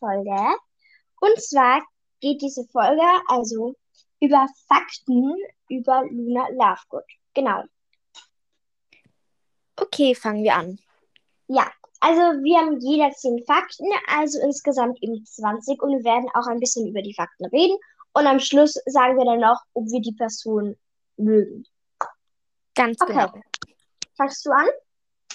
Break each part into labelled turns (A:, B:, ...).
A: Folge. Und zwar geht diese Folge also über Fakten über Luna Lovegood. Genau.
B: Okay, fangen wir an.
A: Ja, also wir haben jeder zehn Fakten, also insgesamt eben 20 und wir werden auch ein bisschen über die Fakten reden. Und am Schluss sagen wir dann noch, ob wir die Person mögen.
B: Ganz
A: Okay.
B: genau.
A: Fangst du an?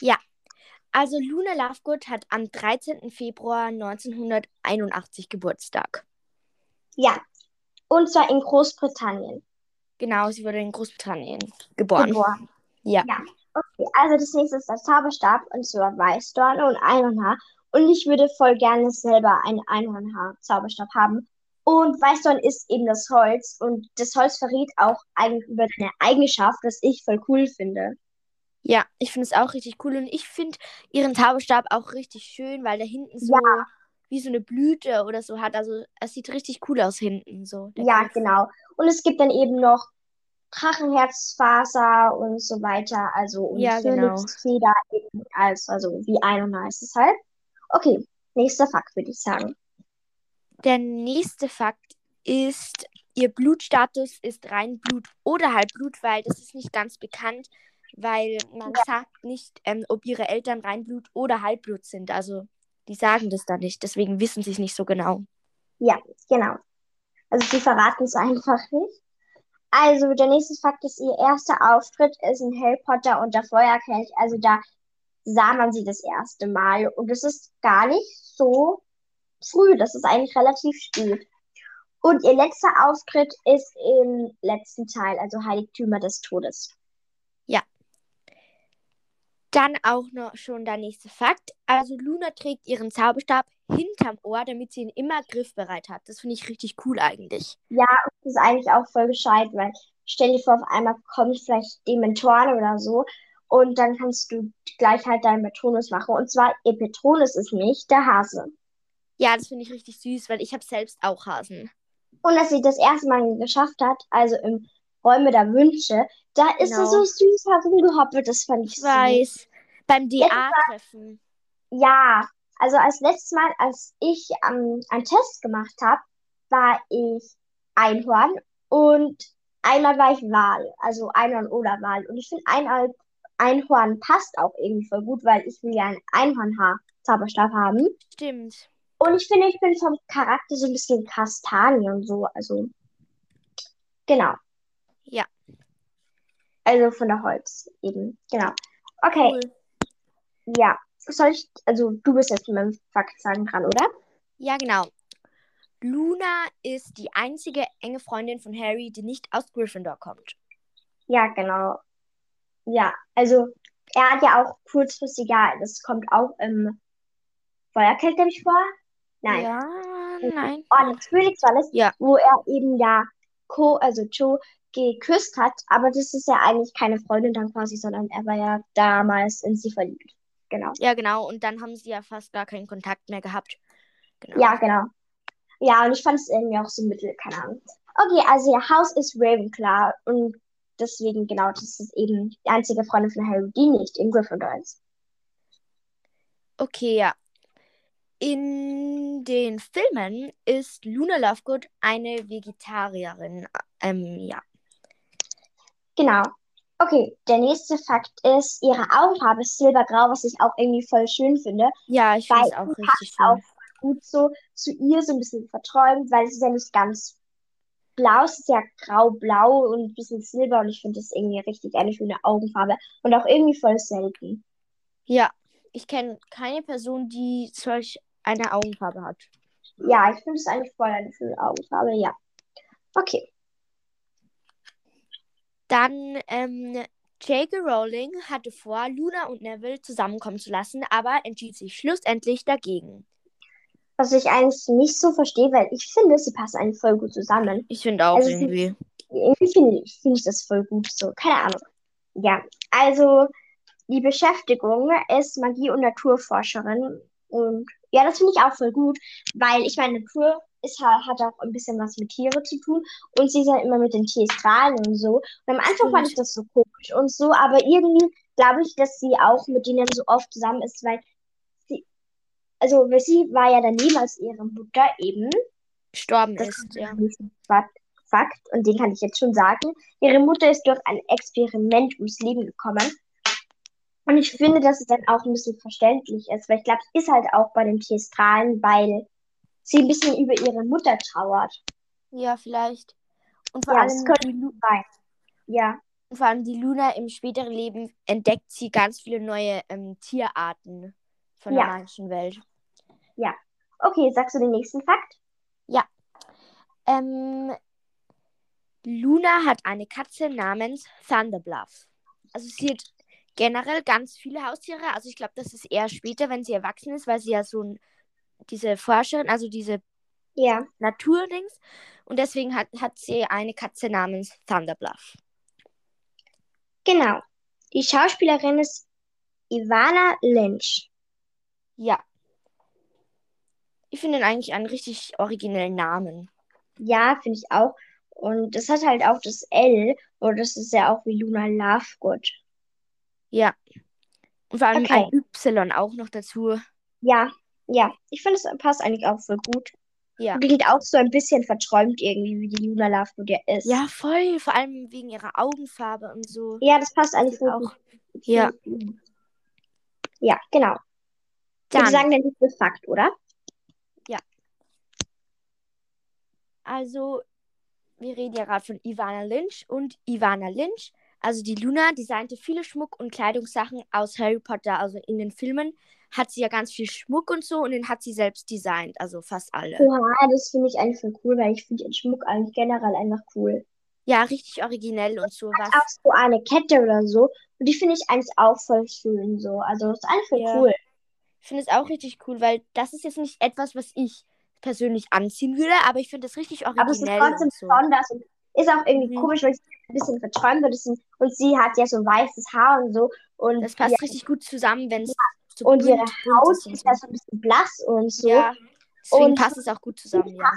B: Ja. Also Luna Lovegood hat am 13. Februar 1981 Geburtstag.
A: Ja. Und zwar in Großbritannien
B: Genau, sie wurde in Großbritannien geboren.
A: geboren.
B: Ja.
A: Ja. Okay, also das nächste ist der Zauberstab und zwar Weißdorne und Einhornhaar. Und ich würde voll gerne selber einen Einhornhaar-Zauberstab haben. Und Weißdorn ist eben das Holz und das Holz verrät auch eigentlich über deine Eigenschaft, was ich voll cool finde.
B: Ja, ich finde es auch richtig cool und ich finde ihren Zauberstab auch richtig schön, weil der hinten so
A: Ja.
B: wie so eine Blüte oder so hat. Also es sieht richtig cool aus hinten so.
A: Ja,
B: Griff.
A: genau. Und es gibt dann eben noch Drachenherzfaser und so weiter, also und
B: Ja, genau.
A: Phönixfeder eben als, also wie Einhornhaar ist es halt. Okay, nächster Fakt würde ich sagen.
B: Der nächste Fakt ist, ihr Blutstatus ist Reinblut oder Halbblut, weil das ist nicht ganz bekannt, weil man sagt nicht, ähm, ob ihre Eltern Reinblut oder Halbblut sind. Also die sagen das da nicht, deswegen wissen sie es nicht so genau.
A: Ja, genau. Also sie verraten es einfach nicht. Also der nächste Fakt ist, ihr erster Auftritt ist in Harry Potter und der Feuerkelch. Also da sah man sie das erste Mal und es ist gar nicht so früh. Das ist eigentlich relativ spät. Und ihr letzter Auftritt ist im letzten Teil, also Heiligtümer des Todes.
B: Dann auch noch schon der nächste Fakt. Also Luna trägt ihren Zauberstab hinterm Ohr, damit sie ihn immer griffbereit hat. Das finde ich richtig cool eigentlich.
A: Ja, das ist eigentlich auch voll gescheit, weil stell dir vor, auf einmal kommen vielleicht Dementoren oder so und dann kannst du gleich halt deinen Patronus machen. Und zwar, ihr Patronus ist nicht der Hase.
B: Ja, das finde ich richtig süß, weil ich habe selbst auch Hasen.
A: Und dass sie das erste Mal geschafft hat, also im Räume der Wünsche, da ist sie
B: Genau.
A: so süß herumgehoppelt. Das fand ich
B: Ich
A: süß.
B: weiß. Beim DA-Treffen.
A: Ja, also als letztes Mal, als ich ähm, einen Test gemacht habe, war ich Einhorn und einmal war ich Wal, also Einhorn oder Wal. Und ich finde Einhorn, Einhorn passt auch irgendwie voll gut, weil ich will ja einen Einhornhaar-Zauberstab haben.
B: Stimmt.
A: Und ich finde, ich bin vom Charakter so ein bisschen Kastanie und so, also genau.
B: Ja.
A: Also von der Holz eben, genau. Okay,
B: Cool.
A: Ja. Soll ich, also du bist jetzt mit meinem Fakt sagen dran, oder?
B: Ja, genau. Luna ist die einzige enge Freundin von Harry, die nicht aus Gryffindor kommt.
A: Ja, genau. Ja, also er hat ja auch kurzfristig, ja, das kommt auch im Feuerkelch, glaube ich, vor. Nein.
B: Ja, nein.
A: Oh, Phoenix war das,
B: Ja.
A: wo er eben ja Co, also Joe, geküsst hat, aber das ist ja eigentlich keine Freundin dann quasi, sondern er war ja damals in sie verliebt. Genau.
B: Ja, genau. Und dann haben sie ja fast gar keinen Kontakt mehr gehabt. Genau.
A: Ja, genau. Ja, und ich fand es irgendwie auch so mittel, keine Ahnung. Okay, also ihr Haus ist Ravenclaw und deswegen, genau, das ist eben die einzige Freundin von Harry, die nicht in Gryffindor ist.
B: Okay, ja. In den Filmen ist Luna Lovegood eine Vegetarierin. Ähm, ja.
A: Genau. Okay, der nächste Fakt ist, ihre Augenfarbe ist silbergrau, was ich auch irgendwie voll schön finde.
B: Ja, ich finde es auch
A: sie
B: richtig
A: auch
B: schön.
A: Gut so zu ihr, so ein bisschen verträumt, weil es ist ja nicht ganz blau, es ist ja grau-blau und ein bisschen silber und ich finde das irgendwie richtig eine schöne Augenfarbe und auch irgendwie voll selten.
B: Ja, ich kenne keine Person, die solch eine Augenfarbe hat.
A: Ja, ich finde es eigentlich voll eine schöne Augenfarbe, ja. Okay.
B: Dann, ähm, J.K. Rowling hatte vor, Luna und Neville zusammenkommen zu lassen, aber entschied sich schlussendlich dagegen.
A: Was ich eigentlich nicht so verstehe, weil ich finde, sie passen eigentlich voll gut zusammen.
B: Ich finde auch
A: Also
B: irgendwie.
A: Irgendwie finde ich, finde ich das voll gut so. Keine Ahnung. Ja, also die Beschäftigung ist Magie- und Naturforscherin. Und ja, das finde ich auch voll gut, weil ich meine, Natur ist, ha- hat auch ein bisschen was mit Tiere zu tun. Und sie ist ja immer mit den Tierstrahlen und so. Und am Anfang fand ich das so komisch und so, aber irgendwie glaube ich, dass sie auch mit denen so oft zusammen ist, weil sie, also sie war ja daneben, als ihre Mutter eben
B: Gestorben
A: Das
B: ist, ja.
A: ein Fakt, Fakt, und den kann ich jetzt schon sagen. Ihre Mutter ist durch ein Experiment ums Leben gekommen. Und ich finde, dass es dann auch ein bisschen verständlich ist, weil ich glaube, es ist halt auch bei den Thestralen, weil sie ein bisschen über ihre Mutter trauert.
B: Ja, vielleicht. Und vor
A: Ja,
B: allem
A: das könnte
B: die Lu
A: sein. Ja,
B: Und vor allem die Luna im späteren Leben entdeckt sie ganz viele neue ähm, Tierarten von der
A: Ja.
B: magischen Welt.
A: okay, sagst du den nächsten Fakt?
B: Ähm, Luna hat eine Katze namens Thunderbluff. Also sie hat generell ganz viele Haustiere. Also ich glaube, das ist eher später, wenn sie erwachsen ist, weil sie ja so ein, diese Forscherin, also diese
A: Ja,
B: Naturdings. Und deswegen hat, hat sie eine Katze namens Thunderbluff.
A: genau. Die Schauspielerin ist Ivana Lynch.
B: Ja. Ich finde ihn eigentlich einen richtig originellen Namen.
A: Ja, finde ich auch. Und das hat halt auch das L, und das ist ja auch wie Luna Lovegood.
B: Ja. Und vor allem
A: Okay.
B: ein Y auch noch dazu.
A: Ja, ja. Ich finde, es passt eigentlich auch voll gut.
B: Ja.
A: Klingt auch so ein bisschen verträumt irgendwie, wie die Luna Lovegood ja ist.
B: Ja, voll. Vor allem wegen ihrer Augenfarbe und so.
A: Ja, das passt eigentlich voll
B: auch.
A: gut.
B: Ja.
A: Ja, genau. Ich würde
B: Dann,
A: sagen, dann ist das Fakt, oder?
B: also, wir reden ja gerade von Ivana Lynch und Ivana Lynch. Also die Luna designte viele Schmuck- und Kleidungssachen aus Harry Potter. Also in den Filmen hat sie ja ganz viel Schmuck und so und den hat sie selbst designt. Also fast alle.
A: Oha, das finde ich eigentlich voll cool, weil ich finde den Schmuck eigentlich generell einfach cool.
B: Ja, richtig originell und so was.
A: Auch so eine Kette oder so. Und die finde ich eigentlich auch voll schön so. Also, das ist eigentlich voll
B: Ja.
A: cool.
B: Ich finde es auch richtig cool, weil das ist jetzt nicht etwas, was ich persönlich anziehen würde, aber ich finde es richtig
A: Aber es ist
B: originell
A: trotzdem
B: und so.
A: besonders und ist auch irgendwie
B: Mhm.
A: komisch, weil es ein bisschen verträumt wird. Und sie hat ja so weißes Haar und so. Und,
B: Das passt
A: ja,
B: richtig gut zusammen, wenn es so
A: und
B: bunt,
A: ihre Haut
B: ist
A: ja so ein bisschen blass und so.
B: Ja, deswegen
A: Und-
B: passt es auch gut zusammen, ja.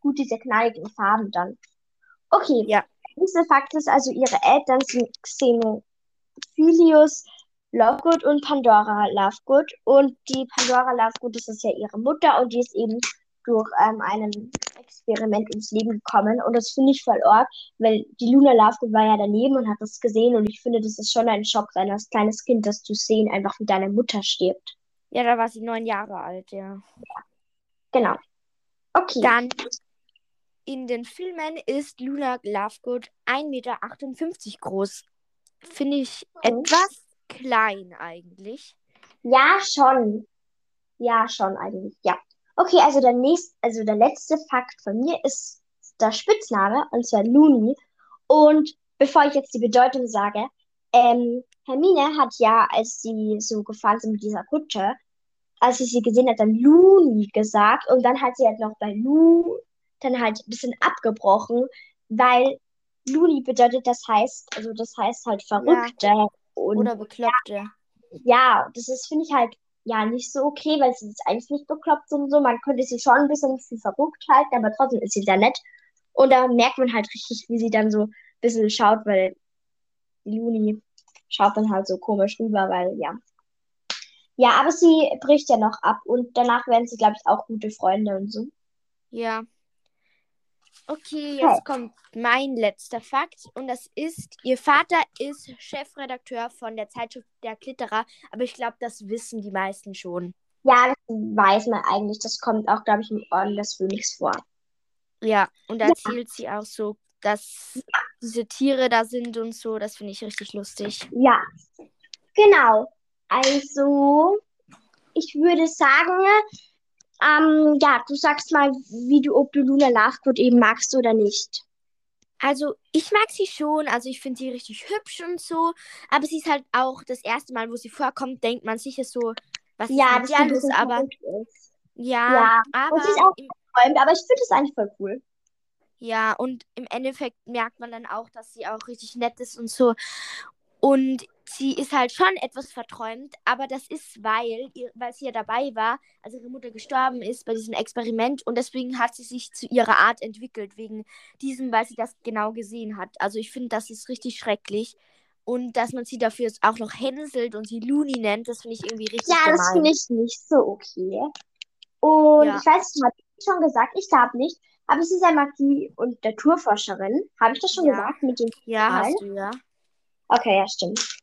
A: Gut diese knalligen Farben dann. Okay.
B: Ja.
A: Der nächste Fakt ist also, ihre Eltern sind Xenophilius Lovegood und Pandora Lovegood. Und die Pandora Lovegood, das ist ja ihre Mutter und die ist eben durch ähm, ein Experiment ins Leben gekommen. Und das finde ich voll arg, weil die Luna Lovegood war ja daneben und hat das gesehen. Und ich finde, das ist schon ein Schock sein, als kleines Kind, das zu sehen, einfach wie deine Mutter stirbt.
B: Ja, da war sie neun Jahre alt, ja.
A: Genau. Okay.
B: Dann in den Filmen ist Luna Lovegood 1,58 Meter groß. Finde ich
A: Mhm.
B: etwas klein eigentlich.
A: Ja, schon. Ja, schon eigentlich. Ja. Okay, also der nächste, also der letzte Fakt von mir ist der Spitzname, und zwar Looney. Und bevor ich jetzt die Bedeutung sage, ähm, Hermine hat ja, als sie so gefahren sind mit dieser Kutsche, als sie sie gesehen hat, dann Looney gesagt. Und dann hat sie halt noch bei Lu dann halt ein bisschen abgebrochen, weil Looney bedeutet, das heißt, also das heißt halt Verrückte. Und
B: Oder Bekloppte.
A: ja, das ist, finde ich halt, ja, nicht so okay, weil sie ist eigentlich nicht bekloppt und so. Man könnte sie schon ein bisschen für verrückt halten, aber trotzdem ist sie sehr nett. Und da merkt man halt richtig, wie sie dann so ein bisschen schaut, weil Luni schaut dann halt so komisch rüber, weil, ja. Ja, aber sie bricht ja noch ab und danach werden sie, glaube ich, auch gute Freunde und so.
B: Ja. Okay, jetzt kommt mein letzter Fakt und das ist, ihr Vater ist Chefredakteur von der Zeitschrift Der Klitterer, aber ich glaube, das wissen die meisten schon.
A: Ja, das weiß man eigentlich. Das kommt auch, glaube ich, im Orden des Phönix vor.
B: Ja, und da erzählt sie auch so, dass diese Tiere da sind und so, das finde ich richtig lustig.
A: Ja, genau. Also, ich würde sagen, ähm, ja, du sagst mal, wie du, ob du Luna Lovegood eben magst oder nicht.
B: Also, ich mag sie schon, also ich finde sie richtig hübsch und so, aber sie ist halt auch das erste Mal, wo sie vorkommt, denkt man sicher so, was ist
A: Ja,
B: mit
A: sie ein
B: los,
A: bisschen
B: aber
A: ist.
B: ja,
A: Ja,
B: aber
A: und sie ist auch
B: im,
A: verträumt, aber ich finde es eigentlich voll cool.
B: ja, und im Endeffekt merkt man dann auch, dass sie auch richtig nett ist und so. Und sie ist halt schon etwas verträumt, aber das ist, weil, ihr, weil sie ja dabei war, als ihre Mutter gestorben ist bei diesem Experiment und deswegen hat sie sich zu ihrer Art entwickelt, wegen diesem, weil sie das genau gesehen hat. Also ich finde, das ist richtig schrecklich. Und dass man sie dafür jetzt auch noch hänselt und sie Luni nennt, das finde ich irgendwie richtig
A: Ja, das
B: gemein.
A: finde ich nicht so okay. Und
B: Ja.
A: ich weiß nicht, habe ich schon gesagt? Ich glaube nicht. Aber sie ist ja Magie- und Naturforscherin. Habe ich das schon
B: Ja.
A: gesagt mit dem
B: Ja,
A: Kristall?
B: hast du, ja.
A: Okay, ja, stimmt.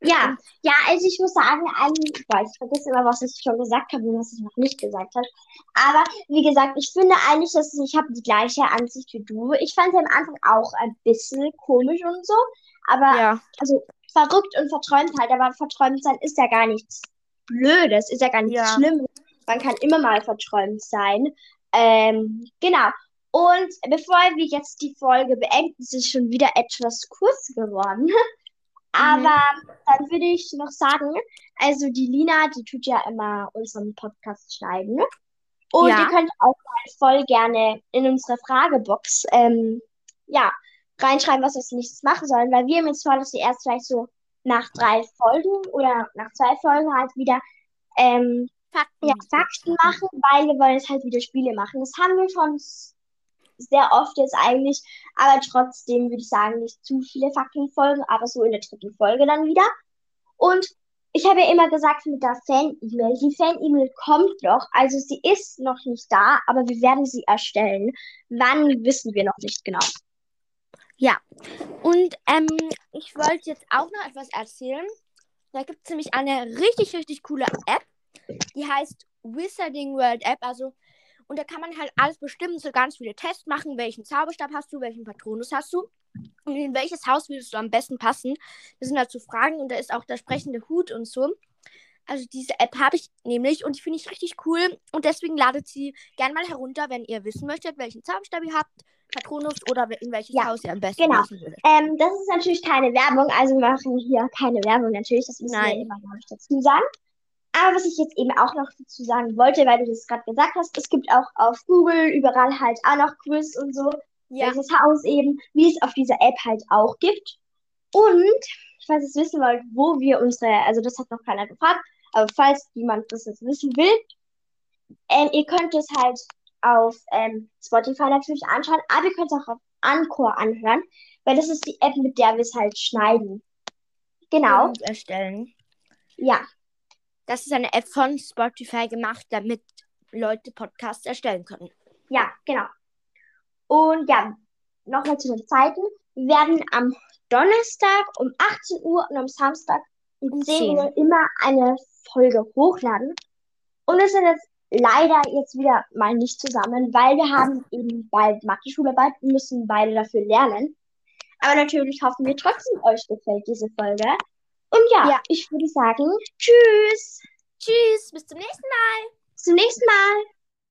A: Ja, ja, also ich muss sagen, eigentlich, boah, ich vergesse immer, was ich schon gesagt habe und was ich noch nicht gesagt habe. Aber wie gesagt, ich finde eigentlich, dass ich habe die gleiche Ansicht wie du. Ich fand sie am Anfang auch ein bisschen komisch und so, aber
B: Ja,
A: also verrückt und verträumt halt, aber verträumt sein ist ja gar nichts Blödes, ist ja gar nichts
B: Ja.
A: Schlimmes. Man kann immer mal verträumt sein. Ähm, genau. Und bevor wir jetzt die Folge beenden, ist es schon wieder etwas kurz geworden. Aber dann würde ich noch sagen, also die Lina, die tut ja immer unseren Podcast schneiden. Und
B: Ja.
A: ihr könnt auch mal voll gerne in unsere Fragebox ähm, ja, reinschreiben, was wir als nächstes machen sollen, weil wir haben jetzt vor, dass wir erst vielleicht so nach drei Folgen oder nach zwei Folgen halt wieder ähm,
B: Fakten.
A: ja, Fakten machen, weil wir wollen jetzt halt wieder Spiele machen. Das haben wir schon sehr oft jetzt eigentlich, aber trotzdem würde ich sagen, nicht zu viele Faktenfolgen, aber so in der dritten Folge dann wieder. Und ich habe ja immer gesagt mit der Fan-E-Mail, die Fan-E-Mail kommt noch, also sie ist noch nicht da, aber wir werden sie erstellen. Wann wissen wir noch nicht genau.
B: Ja, und ähm, ich wollte jetzt auch noch etwas erzählen. Da gibt es nämlich eine richtig, richtig coole App. Die heißt Wizarding World App. Also, und da kann man halt alles bestimmen, so ganz viele Tests machen. Welchen Zauberstab hast du, welchen Patronus hast du und in welches Haus würdest du am besten passen. Das sind halt so Fragen und da ist auch der sprechende Hut und so. Also diese App habe ich nämlich und die finde ich richtig cool und deswegen ladet sie gerne mal herunter, wenn ihr wissen möchtet, welchen Zauberstab ihr habt, Patronus oder in welches
A: Ja,
B: Haus ihr am besten
A: genau.
B: passen würdet.
A: Ähm, das ist natürlich keine Werbung, also wir machen hier keine Werbung natürlich, das müssen wir
B: Nein.
A: immer, glaube ich, dazu sagen. Aber was ich jetzt eben auch noch dazu sagen wollte, weil du das gerade gesagt hast, es gibt auch auf Google überall halt auch noch Quiz und so,
B: Ja,
A: welches Haus eben, wie es auf dieser App halt auch gibt. Und falls ihr es wissen wollt, wo wir unsere, also das hat noch keiner gefragt, aber falls jemand das jetzt wissen will, ähm, ihr könnt es halt auf ähm, Spotify natürlich anschauen, aber ihr könnt es auch auf Anchor anhören, weil das ist die App, mit der wir es halt schneiden. Genau,
B: und erstellen.
A: ja,
B: Das ist eine App von Spotify gemacht, damit Leute Podcasts erstellen können.
A: ja, genau. Und ja, nochmal zu den Zeiten. Wir werden am Donnerstag um 18 Uhr und am Samstag um
B: Um
A: 10
B: 10.
A: Uhr immer eine Folge hochladen. Und wir sind jetzt leider jetzt wieder mal nicht zusammen, weil wir haben eben bald Mathe-Schularbeit und müssen beide dafür lernen. Aber natürlich hoffen wir trotzdem, euch gefällt diese Folge. Und ja,
B: Ja.
A: ich würde sagen, tschüss,
B: Tschüss, bis zum nächsten Mal.
A: zum nächsten Mal.